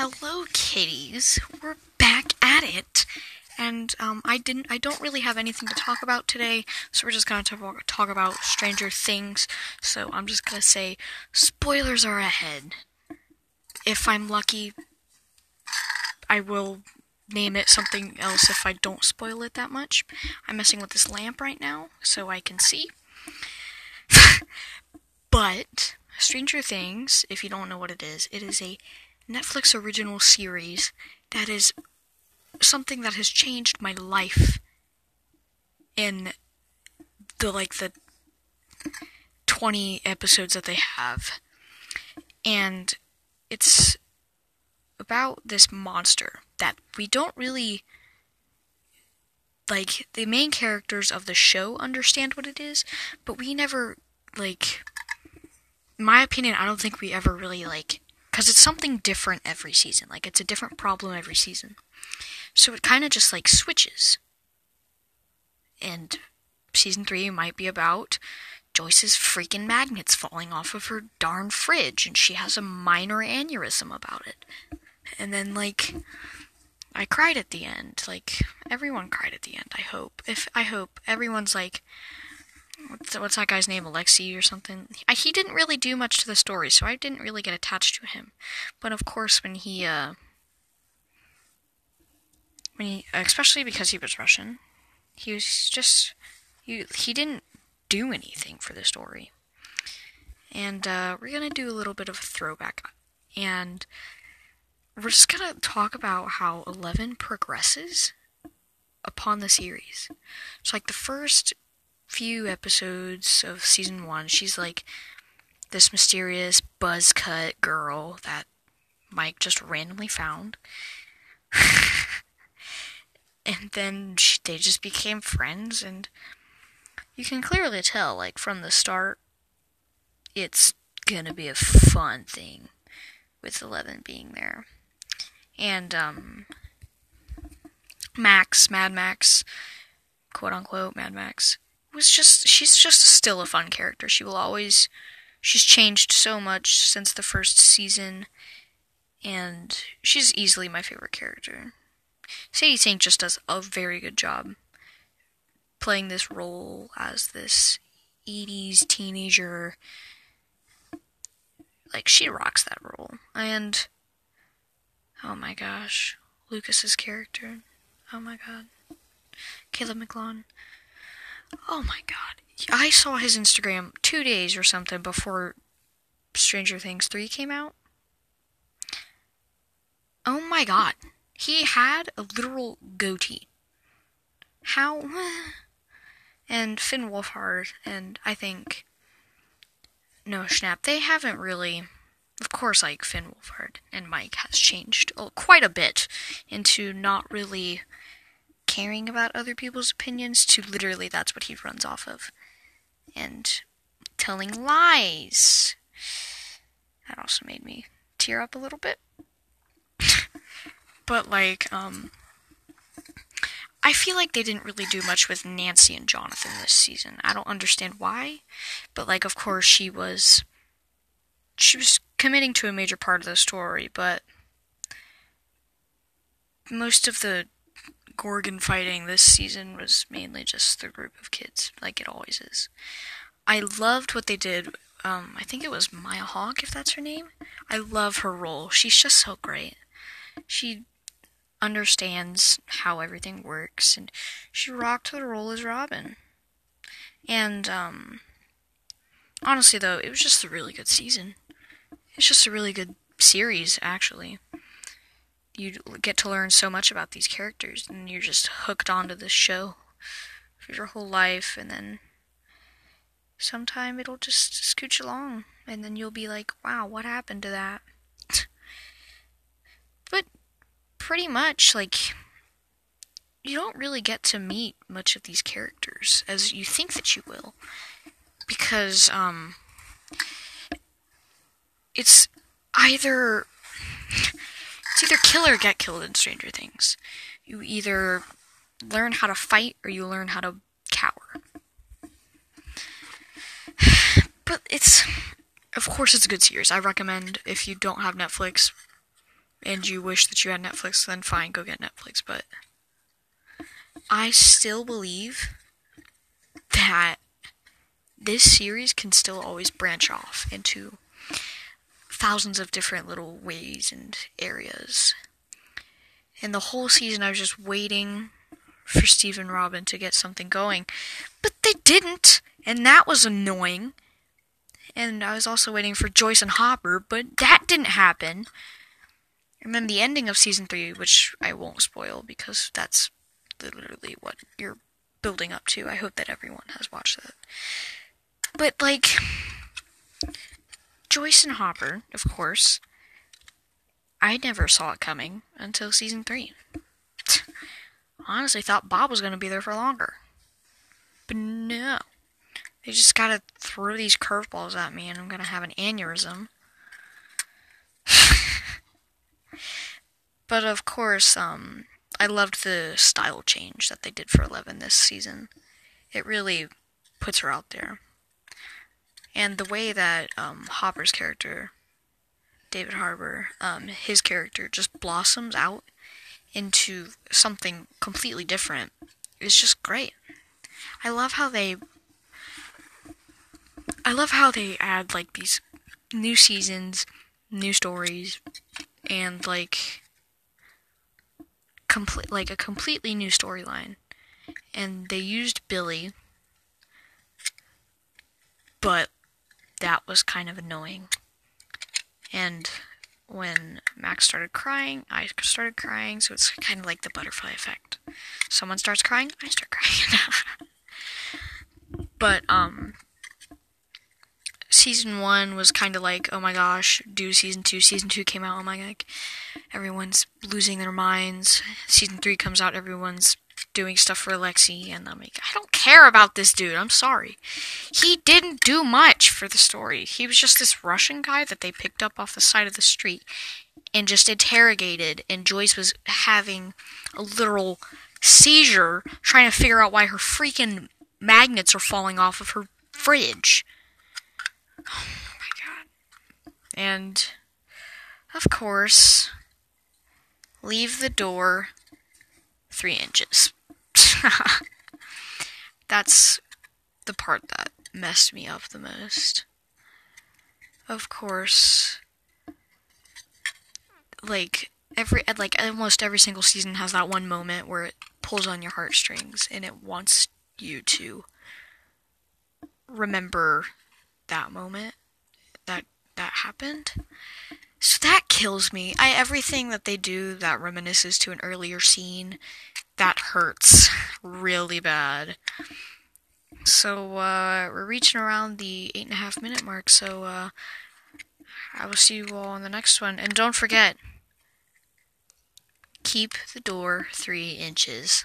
Hello, kitties. We're back at it, and um, I didn't. I don't really have anything to talk about today, so we're just gonna talk, talk about Stranger Things. So I'm just gonna say spoilers are ahead. If I'm lucky, I will name it something else if I don't spoil it that much. I'm messing with this lamp right now so I can see. but Stranger Things, if you don't know what it is, it is a Netflix original series that is something that has changed my life in the like the 20 episodes that they have. And it's about this monster that we don't really like the main characters of the show understand what it is, but we never like my opinion, I don't think we ever really like because it's something different every season. Like it's a different problem every season. So it kind of just like switches. And season 3 might be about Joyce's freaking magnets falling off of her darn fridge and she has a minor aneurysm about it. And then like I cried at the end. Like everyone cried at the end, I hope. If I hope everyone's like what's, what's that guy's name, Alexei or something? I, he didn't really do much to the story, so I didn't really get attached to him. But of course, when he, uh, when he, especially because he was Russian, he was just, he, he didn't do anything for the story. And uh, we're gonna do a little bit of a throwback, and we're just gonna talk about how Eleven progresses upon the series. So, like the first few episodes of season one, she's like this mysterious buzz cut girl that Mike just randomly found. and then she, they just became friends, and you can clearly tell, like, from the start, it's gonna be a fun thing with Eleven being there. And, um, Max, Mad Max, quote unquote, Mad Max, was just she's just still a fun character. She will always she's changed so much since the first season and she's easily my favorite character. Sadie Sink just does a very good job playing this role as this 80s teenager. Like she rocks that role. And oh my gosh, Lucas's character. Oh my god. Caleb McLaughlin. Oh my god. I saw his Instagram two days or something before Stranger Things 3 came out. Oh my god. He had a literal goatee. How? And Finn Wolfhard, and I think Noah Schnapp, they haven't really. Of course, like Finn Wolfhard and Mike has changed quite a bit into not really caring about other people's opinions to literally that's what he runs off of. And telling lies. That also made me tear up a little bit. but like um I feel like they didn't really do much with Nancy and Jonathan this season. I don't understand why, but like of course she was she was committing to a major part of the story, but most of the Gorgon fighting this season was mainly just the group of kids, like it always is. I loved what they did. Um, I think it was Maya Hawke, if that's her name. I love her role. She's just so great. She understands how everything works, and she rocked the role as Robin. And um, honestly, though, it was just a really good season. It's just a really good series, actually you get to learn so much about these characters, and you're just hooked onto this show for your whole life, and then sometime it'll just scooch along, and then you'll be like, wow, what happened to that? but pretty much, like, you don't really get to meet much of these characters as you think that you will. Because, um, it's either it's either kill or get killed in Stranger Things. You either learn how to fight or you learn how to cower. But it's, of course, it's a good series. I recommend if you don't have Netflix, and you wish that you had Netflix, then fine, go get Netflix. But I still believe that this series can still always branch off into thousands of different little ways and areas. And the whole season, I was just waiting for Steve and Robin to get something going. But they didn't, and that was annoying. And I was also waiting for Joyce and Hopper, but that didn't happen. And then the ending of season three, which I won't spoil because that's literally what you're building up to. I hope that everyone has watched that. But, like, Joyce and Hopper, of course, I never saw it coming until season three. Honestly, thought Bob was going to be there for longer. But no. They just gotta throw these curveballs at me and I'm gonna have an aneurysm. but of course, um, I loved the style change that they did for Eleven this season. It really puts her out there. And the way that um, Hopper's character, David Harbour, um, his character just blossoms out into something completely different is just great. I love how they I love how they add like these new seasons, new stories, and like complete like a completely new storyline. And they used Billy, but that was kind of annoying. And when Max started crying, I started crying, so it's kind of like the butterfly effect. Someone starts crying, I start crying. but um season one was kind of like, oh my gosh, do season two. Season two came out, oh my god, everyone's losing their minds. Season three comes out, everyone's doing stuff for Alexi, and I'm like, I don't care about this dude. I'm sorry. He didn't do much for the story. He was just this Russian guy that they picked up off the side of the street and just interrogated, and Joyce was having a literal seizure trying to figure out why her freaking magnets are falling off of her fridge. Oh my god. And, of course, leave the door three inches. That's the part that messed me up the most. Of course, like every like almost every single season has that one moment where it pulls on your heartstrings and it wants you to remember that moment that that happened. So that kills me. I everything that they do that reminisces to an earlier scene that hurts really bad. So uh, we're reaching around the eight and a half minute mark. So uh, I will see you all in the next one, and don't forget, keep the door three inches.